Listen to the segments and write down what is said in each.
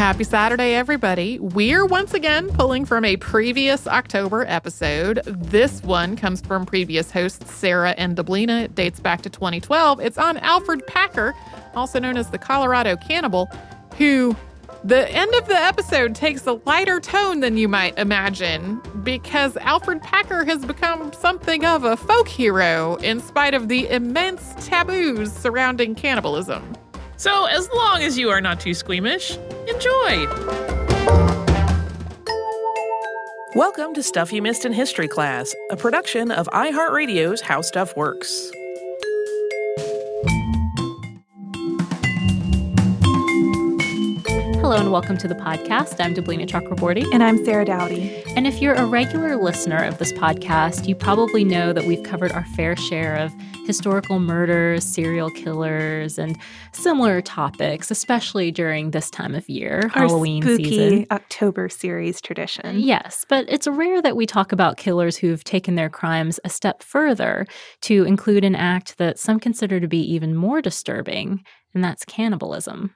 Happy Saturday, everybody. We're once again pulling from a previous October episode. This one comes from previous hosts Sarah and Deblina. It dates back to 2012. It's on Alferd Packer, also known as the Colorado Cannibal, who the end of the episode takes a lighter tone than you might imagine because Alferd Packer has become something of a folk hero in spite of the immense taboos surrounding cannibalism. So, as long as you are not too squeamish, enjoy! Welcome to Stuff You Missed in History Class, a production of iHeartRadio's How Stuff Works. And welcome to the podcast. I'm Deblina Chakraborty. And I'm Sarah Dowdy. And if you're a regular listener of this podcast, you probably know that we've covered our fair share of historical murders, serial killers, and similar topics, especially during this time of year, Our Halloween season. October series tradition. Yes, but it's rare that we talk about killers who've taken their crimes a step further to include an act that some consider to be even more disturbing, and that's cannibalism.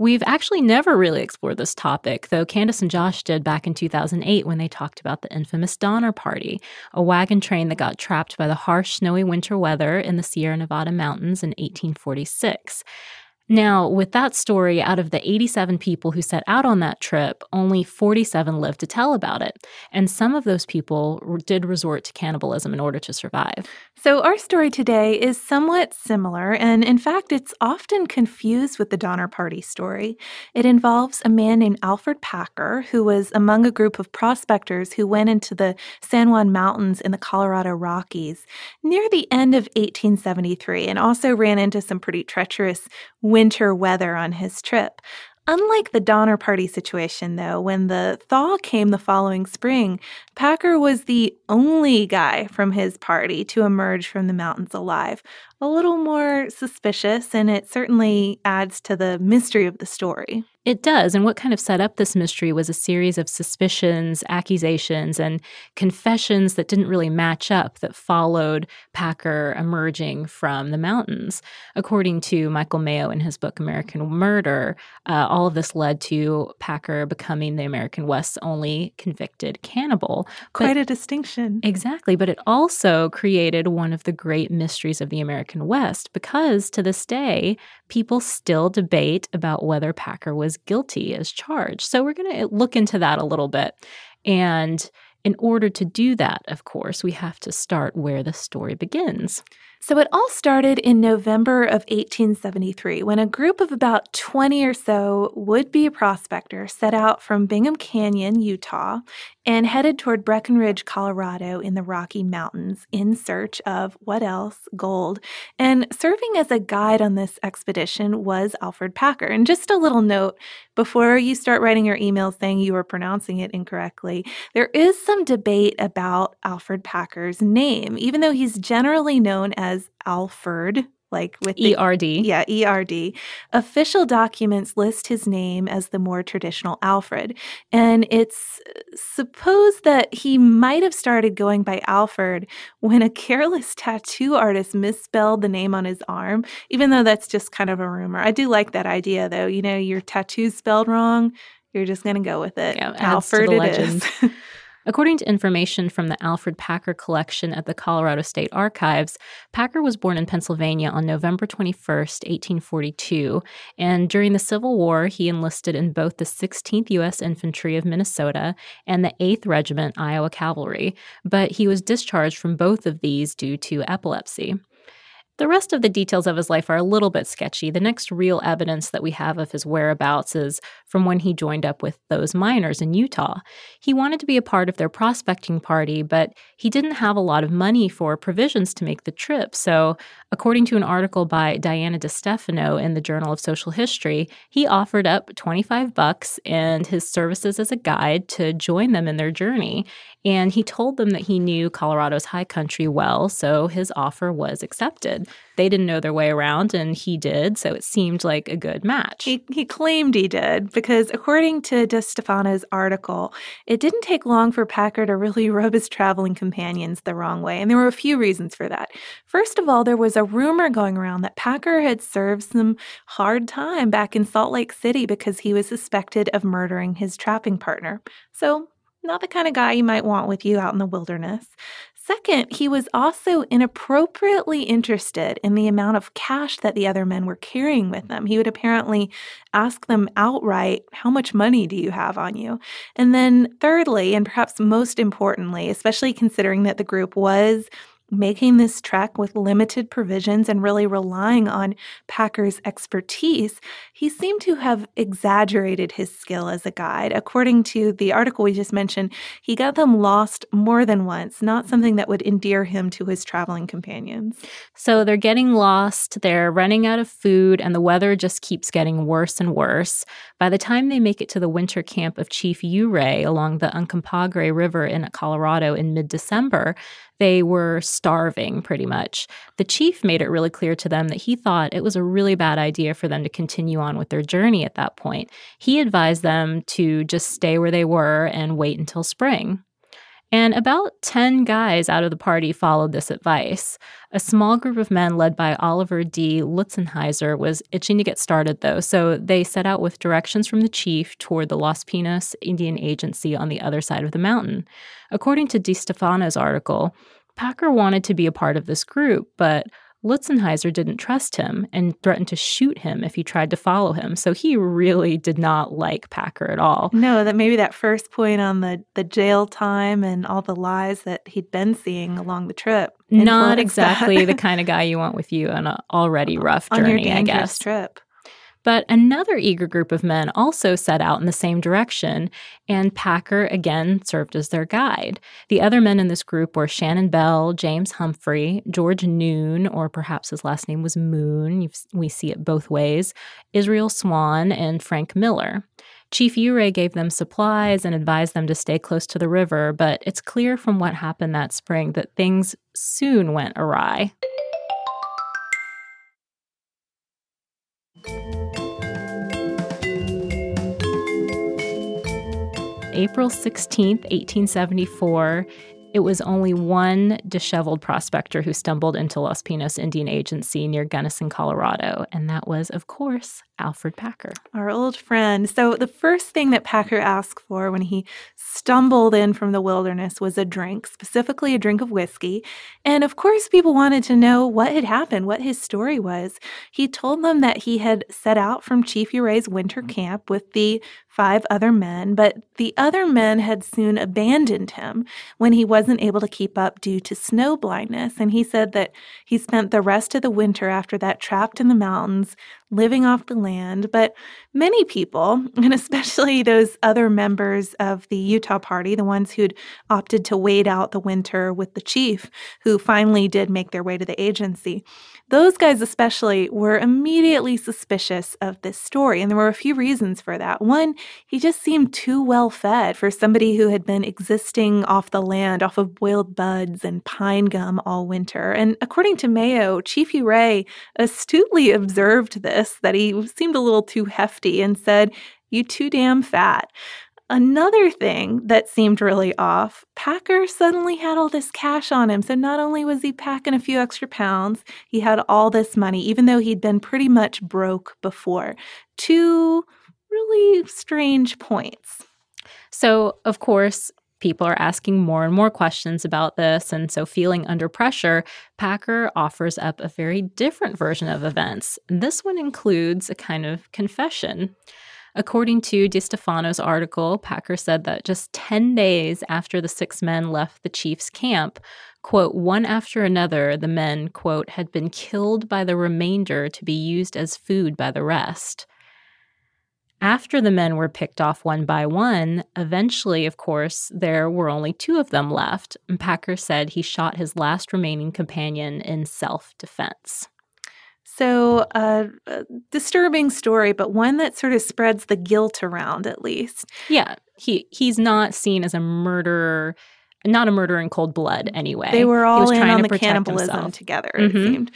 We've actually never really explored this topic, though Candace and Josh did back in 2008 when they talked about the infamous Donner Party, a wagon train that got trapped by the harsh, snowy winter weather in the Sierra Nevada mountains in 1846. Now, with that story, out of the 87 people who set out on that trip, only 47 lived to tell about it. And some of those people did resort to cannibalism in order to survive. So, our story today is somewhat similar, and in fact, it's often confused with the Donner Party story. It involves a man named Alferd Packer, who was among a group of prospectors who went into the San Juan Mountains in the Colorado Rockies near the end of 1873 and also ran into some pretty treacherous winter weather on his trip. Unlike the Donner Party situation, though, when the thaw came the following spring, Packer was the only guy from his party to emerge from the mountains alive. A little more suspicious, and it certainly adds to the mystery of the story. It does. And what kind of set up this mystery was a series of suspicions, accusations, and confessions that didn't really match up that followed Packer emerging from the mountains. According to Michael Mayo in his book American Murder, uh, all of this led to Packer becoming the American West's only convicted cannibal. Quite a distinction. Exactly, but it also created one of the great mysteries of the American West because to this day, people still debate about whether Packer was guilty as charged. So we're going to eh, look into that a little bit. And in order to do that, of course, we have to start where the story begins. So it all started in November of 1873 when a group of about 20 or so would be prospectors set out from Bingham Canyon, Utah, and headed toward Breckenridge, Colorado in the Rocky Mountains in search of what else? Gold. And serving as a guide on this expedition was Alferd Packer. And just a little note before you start writing your email saying you were pronouncing it incorrectly, there is some debate about Alferd Packer's name, even though he's generally known as Alferd, like with the ERD. yeah, ERD. Official documents list his name as the more traditional Alfred. And it's supposed that he might have started going by Alferd when a careless tattoo artist misspelled the name on his arm, even though that's just kind of a rumor. I do like that idea, though. You know, your tattoo's spelled wrong. You're just going to go with it. Yeah, Alferd it legend. is. According to information from the Alferd Packer collection at the Colorado State Archives, Packer was born in Pennsylvania on November 21st, 1842, and during the Civil War, he enlisted in both the 16th U.S. Infantry of Minnesota and the 8th Regiment Iowa Cavalry, but he was discharged from both of these due to epilepsy. The rest of the details of his life are a little bit sketchy. The next real evidence that we have of his whereabouts is from when he joined up with those miners in Utah. He wanted to be a part of their prospecting party, but he didn't have a lot of money for provisions to make the trip. So, according to an article by Diana DeStefano in the Journal of Social History, he offered up 25 bucks and his services as a guide to join them in their journey. And he told them that he knew Colorado's high country well, so his offer was accepted. They didn't know their way around, and he did, so it seemed like a good match. He, he claimed he did, because according to DeStefano's article, it didn't take long for Packer to really rub his traveling companions the wrong way, and there were a few reasons for that. First of all, there was a rumor going around that Packer had served some hard time back in Salt Lake City because he was suspected of murdering his trapping partner. So not the kind of guy you might want with you out in the wilderness. Second, he was also inappropriately interested in the amount of cash that the other men were carrying with them. He would apparently ask them outright, How much money do you have on you? And then, thirdly, and perhaps most importantly, especially considering that the group was making this trek with limited provisions and really relying on Packer's expertise, he seemed to have exaggerated his skill as a guide. According to the article we just mentioned, he got them lost more than once, not something that would endear him to his traveling companions. So they're getting lost, they're running out of food, and the weather just keeps getting worse and worse. By the time they make it to the winter camp of Chief Ouray along the Uncompahgre River in Colorado in mid December, they were starving pretty much. The chief made it really clear to them that he thought it was a really bad idea for them to continue on with their journey at that point. He advised them to just stay where they were and wait until spring. And about 10 guys out of the party followed this advice. A small group of men led by Oliver D. Loutzenhizer was itching to get started, though, so they set out with directions from the chief toward the Los Pinos Indian Agency on the other side of the mountain. According to Di Stefano's article, Packer wanted to be a part of this group, but Loutzenhizer didn't trust him and threatened to shoot him if he tried to follow him. So he really did not like Packer at all. No, that maybe that first point on the, the jail time and all the lies that he'd been seeing along the trip. Not exactly the kind of guy you want with you on an already rough journey, on your I guess. trip. But another eager group of men also set out in the same direction, and Packer again served as their guide. The other men in this group were Shannon Bell, James Humphrey, George Noon, or perhaps his last name was Moon, You've, we see it both ways, Israel Swan, and Frank Miller. Chief Ouray gave them supplies and advised them to stay close to the river, but it's clear from what happened that spring that things soon went awry. April 16, 1874, it was only one disheveled prospector who stumbled into Los Pinos Indian Agency near Gunnison, Colorado, and that was, of course, Alferd Packer. Our old friend. So, the first thing that Packer asked for when he stumbled in from the wilderness was a drink, specifically a drink of whiskey. And of course, people wanted to know what had happened, what his story was. He told them that he had set out from Chief Ouray's winter mm. camp with the five other men, but the other men had soon abandoned him when he wasn't able to keep up due to snow blindness. And he said that he spent the rest of the winter after that trapped in the mountains, living off the land. But many people, and especially those other members of the Utah Party, the ones who'd opted to wait out the winter with the chief, who finally did make their way to the agency, those guys especially were immediately suspicious of this story. And there were a few reasons for that. One, he just seemed too well fed for somebody who had been existing off the land, off of boiled buds and pine gum all winter. And according to Mayo, Chief Ouray astutely observed this that he seemed a little too hefty and said, You too damn fat. Another thing that seemed really off, Packer suddenly had all this cash on him. So not only was he packing a few extra pounds, he had all this money, even though he'd been pretty much broke before. Two really strange points. So, of course, people are asking more and more questions about this. And so, feeling under pressure, Packer offers up a very different version of events. This one includes a kind of confession. According to DiStefano's article, Packer said that just 10 days after the six men left the chief's camp, quote, one after another, the men, quote, had been killed by the remainder to be used as food by the rest. After the men were picked off one by one, eventually, of course, there were only two of them left. And Packer said he shot his last remaining companion in self defense. So, uh, a disturbing story, but one that sort of spreads the guilt around, at least. Yeah, he he's not seen as a murderer not a murderer in cold blood anyway. They were all in on to the cannibalism himself. together, Mhm. it seemed.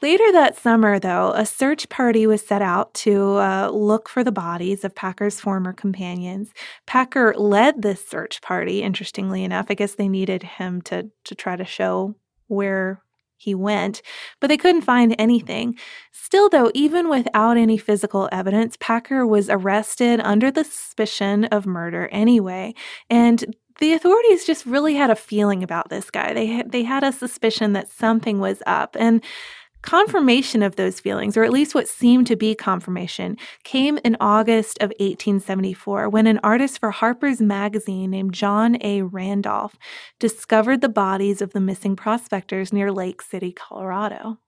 Later that summer, though, a search party was set out to uh, look for the bodies of Packer's former companions. Packer led this search party, interestingly enough. I guess they needed him to, to try to show where he went, but they couldn't find anything. Still, though, even without any physical evidence, Packer was arrested under the suspicion of murder anyway. And the authorities just really had a feeling about this guy. They they had a suspicion that something was up. And confirmation of those feelings, or at least what seemed to be confirmation, came in August of 1874 when an artist for Harper's Magazine named John A. Randolph discovered the bodies of the missing prospectors near Lake City, Colorado.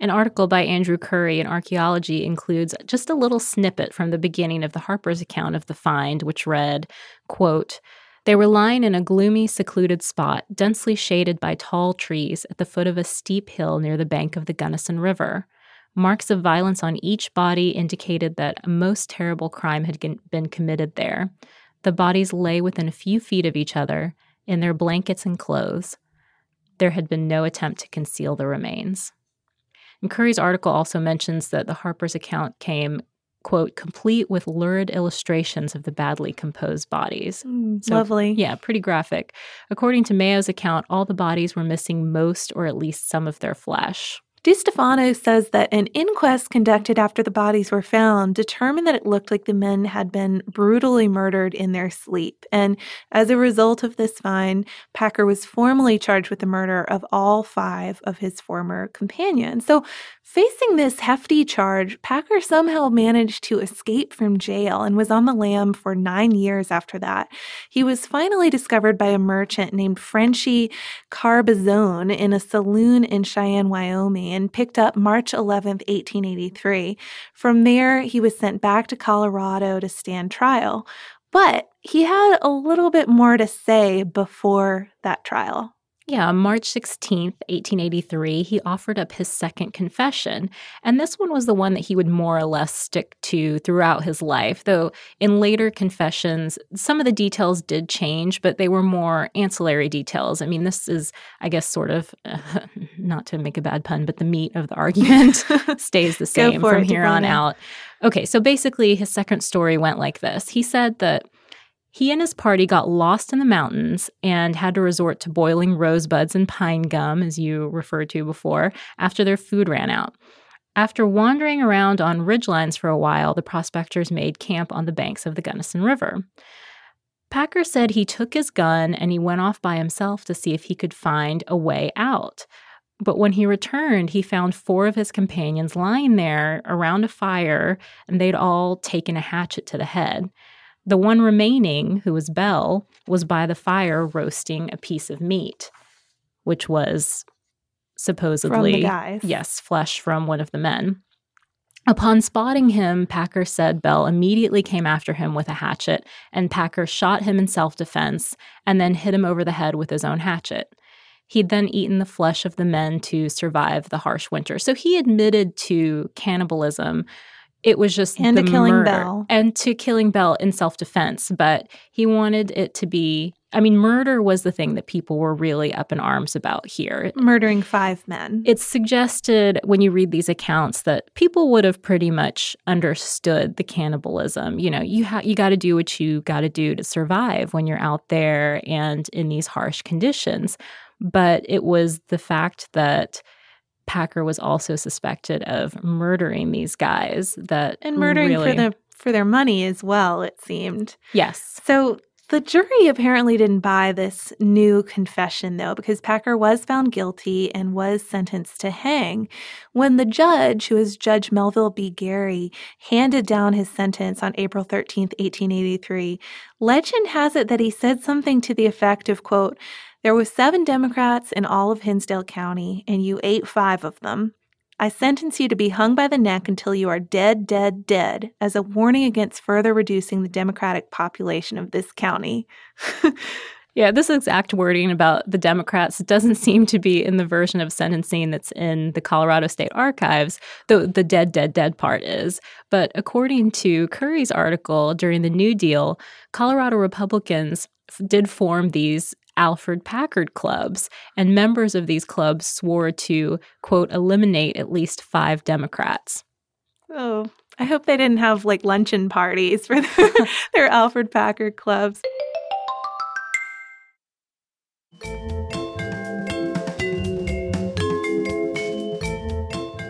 An article by Andrew Curry in Archaeology includes just a little snippet from the beginning of the Harper's account of the find, which read, quote, they were lying in a gloomy, secluded spot, densely shaded by tall trees at the foot of a steep hill near the bank of the Gunnison River. Marks of violence on each body indicated that a most terrible crime had been committed there. The bodies lay within a few feet of each other, in their blankets and clothes. There had been no attempt to conceal the remains. And Curry's article also mentions that the Harper's account came quote, complete with lurid illustrations of the badly composed bodies. Mm, So, lovely. Yeah, pretty graphic. According to Mayo's account, all the bodies were missing most or at least some of their flesh. DiStefano says that an inquest conducted after the bodies were found determined that it looked like the men had been brutally murdered in their sleep. And as a result of this find, Packer was formally charged with the murder of all five of his former companions. So, facing this hefty charge, Packer somehow managed to escape from jail and was on the lam for nine years after that. He was finally discovered by a merchant named Frenchy Carbazone in a saloon in Cheyenne, Wyoming and picked up March 11th, 1883. From there, he was sent back to Colorado to stand trial. But he had a little bit more to say before that trial. Yeah, on March 16th, 1883, he offered up his second confession. And this one was the one that he would more or less stick to throughout his life, though in later confessions, some of the details did change, but they were more ancillary details. I mean, this is, I guess, sort of, uh, not to make a bad pun, but the meat of the argument stays the same from it, here on out. Okay, so basically, his second story went like this He said that. He and his party got lost in the mountains and had to resort to boiling rosebuds and pine gum, as you referred to before, after their food ran out. After wandering around on ridgelines for a while, the prospectors made camp on the banks of the Gunnison River. Packer said he took his gun and he went off by himself to see if he could find a way out. But when he returned, he found four of his companions lying there around a fire, and they'd all taken a hatchet to the head. The one remaining, who was Bell, was by the fire roasting a piece of meat, which was supposedly From the guys. yes, flesh from one of the men. Upon spotting him, Packer said Bell immediately came after him with a hatchet, and Packer shot him in self defense and then hit him over the head with his own hatchet. He'd then eaten the flesh of the men to survive the harsh winter. So he admitted to cannibalism. It was just And the to killing murder- Bell. and to killing Bell in self defense. But he wanted it to be. I mean, murder was the thing that people were really up in arms about here. Murdering five men. It's suggested when you read these accounts that people would have pretty much understood the cannibalism. You know, you ha- you got to do what you got to do to survive when you're out there and in these harsh conditions. But it was the fact that Packer was also suspected of murdering these guys that and murdering really, for the for their money as well, it seemed. yes So the jury apparently didn't buy this new confession, though, because Packer was found guilty and was sentenced to hang. When the judge, who is Judge Melville B. Gary, handed down his sentence on April 13th, 1883, legend has it that he said something to the effect of, quote, there were seven Democrats in all of Hinsdale County, and you ate five of them. I sentence you to be hung by the neck until you are dead, dead, dead, as a warning against further reducing the Democratic population of this county. Yeah, this exact wording about the Democrats doesn't seem to be in the version of sentencing that's in the Colorado State Archives, though the dead, dead, dead part is. But according to Curry's article during the New Deal, Colorado Republicans did form these Alferd Packard clubs, and members of these clubs swore to, quote, eliminate at least five Democrats. Oh, I hope they didn't have like luncheon parties for their, their Alferd Packard clubs.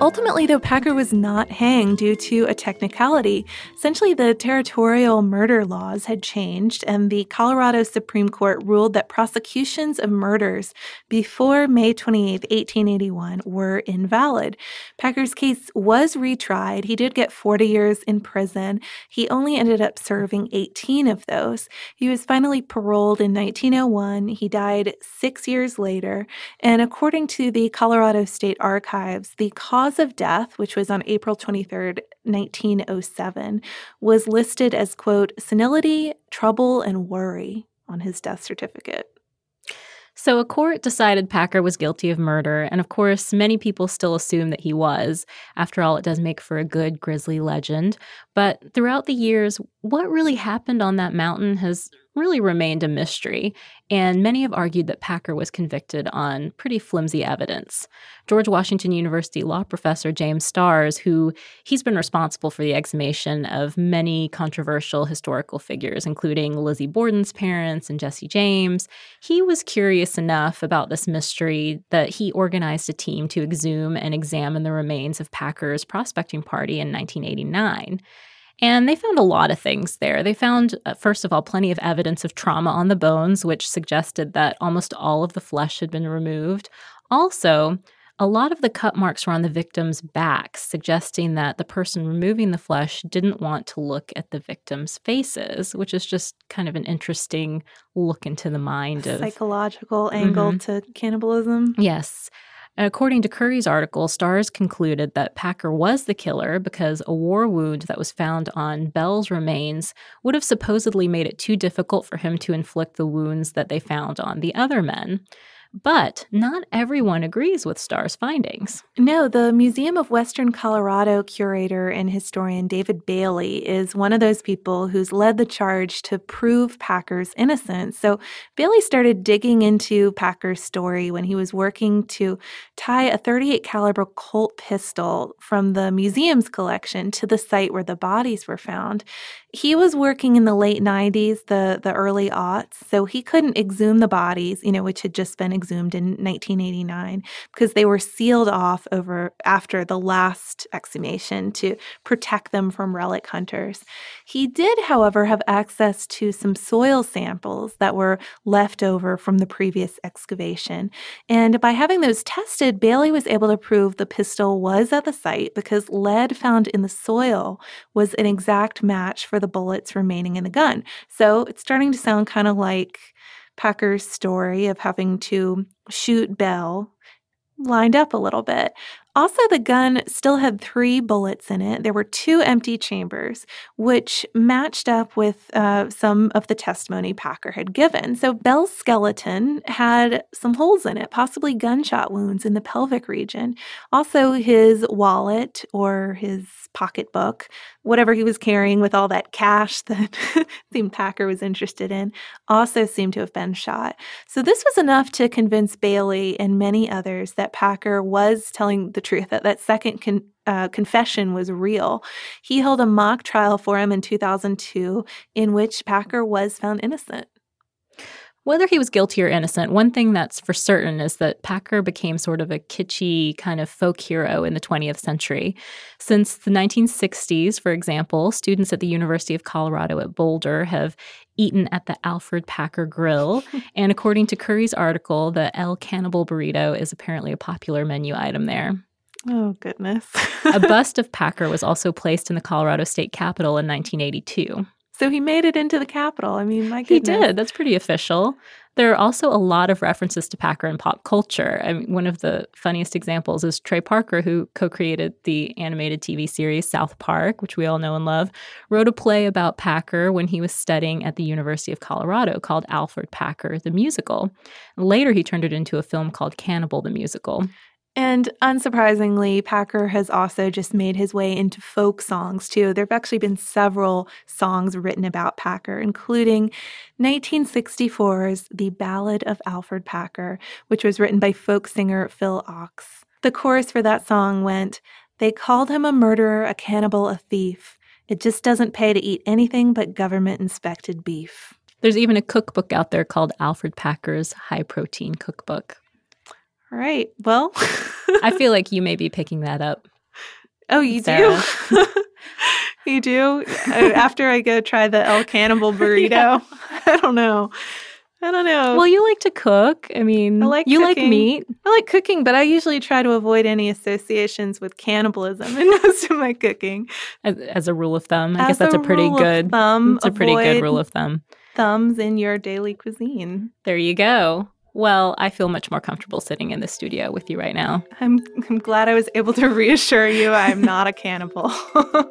Ultimately, though, Packer was not hanged due to a technicality. Essentially, the territorial murder laws had changed, and the Colorado Supreme Court ruled that prosecutions of murders before May 28, 1881, were invalid. Packer's case was retried. He did get 40 years in prison. He only ended up serving 18 of those. He was finally paroled in 1901. He died six years later. And according to the Colorado State Archives, the cause cause of death, which was on April 23rd, 1907, was listed as, quote, senility, trouble, and worry on his death certificate. So, a court decided Packer was guilty of murder, and of course, many people still assume that he was. After all, it does make for a good grisly legend. But throughout the years, what really happened on that mountain has really remained a mystery, and many have argued that Packer was convicted on pretty flimsy evidence. George Washington University law professor James Starrs, who he's been responsible for the exhumation of many controversial historical figures, including Lizzie Borden's parents and Jesse James, he was curious enough about this mystery that he organized a team to exhume and examine the remains of Packer's prospecting party in 1989. And they found a lot of things there. They found, uh, first of all, plenty of evidence of trauma on the bones, which suggested that almost all of the flesh had been removed. Also, a lot of the cut marks were on the victim's backs, suggesting that the person removing the flesh didn't want to look at the victim's faces, which is just kind of an interesting look into the mind of psychological angle mm-hmm. to cannibalism. Yes. According to Curry's article, Starrs concluded that Packer was the killer because a war wound that was found on Bell's remains would have supposedly made it too difficult for him to inflict the wounds that they found on the other men. But not everyone agrees with Starrs' findings. No, the Museum of Western Colorado curator and historian David Bailey is one of those people who's led the charge to prove Packer's innocence. So Bailey started digging into Packer's story when he was working to tie a 38 caliber Colt pistol from the museum's collection to the site where the bodies were found. He was working in the late 90s, the the early aughts, so he couldn't exhume the bodies, you know, which had just been exhumed in 1989 because they were sealed off over after the last exhumation to protect them from relic hunters. He did, however, have access to some soil samples that were left over from the previous excavation. And by having those tested, Bailey was able to prove the pistol was at the site because lead found in the soil was an exact match for the bullets remaining in the gun. So it's starting to sound kind of like Packer's story of having to shoot Bell lined up a little bit. Also, the gun still had three bullets in it. There were two empty chambers, which matched up with uh, some of the testimony Packer had given. So, Bell's skeleton had some holes in it, possibly gunshot wounds in the pelvic region. Also, his wallet or his pocketbook, whatever he was carrying with all that cash that seemed Packer was interested in, also seemed to have been shot. So, this was enough to convince Bailey and many others that Packer was telling the the truth, that that second con- uh, confession was real. He held a mock trial for him in 2002 in which Packer was found innocent. Whether he was guilty or innocent, one thing that's for certain is that Packer became sort of a kitschy kind of folk hero in the 20th century. Since the 1960s, for example, students at the University of Colorado at Boulder have eaten at the Alferd Packer Grill. and according to Curry's article, the El Cannibal Burrito is apparently a popular menu item there. Oh, goodness. a bust of Packer was also placed in the Colorado State Capitol in 1982. So he made it into the Capitol. I mean, my goodness. He did. That's pretty official. There are also a lot of references to Packer in pop culture. I mean, one of the funniest examples is Trey Parker, who co created the animated TV series South Park, which we all know and love, wrote a play about Packer when he was studying at the University of Colorado called Alferd Packer the Musical. Later, he turned it into a film called Cannibal the Musical. And unsurprisingly, Packer has also just made his way into folk songs too. There have actually been several songs written about Packer, including 1964's The Ballad of Alferd Packer, which was written by folk singer Phil Ochs. The chorus for that song went, They called him a murderer, a cannibal, a thief. It just doesn't pay to eat anything but government inspected beef. There's even a cookbook out there called Alferd Packer's High Protein Cookbook. All right. Well, I feel like you may be picking that up. Oh, you Sarah. do? you do? Uh, After I go try the El Cannibal burrito? I don't know. I don't know. Well, you like to cook. I mean, I like you like meat. I like cooking, but I usually try to avoid any associations with cannibalism in most of my cooking. As, as a rule of thumb, I As guess that's a, pretty rule of good. thumb. It's a pretty good rule of thumb. thumbs in your daily cuisine. There you go. Well, I feel much more comfortable sitting in the studio with you right now. I'm, I'm glad I was able to reassure you I'm not a cannibal.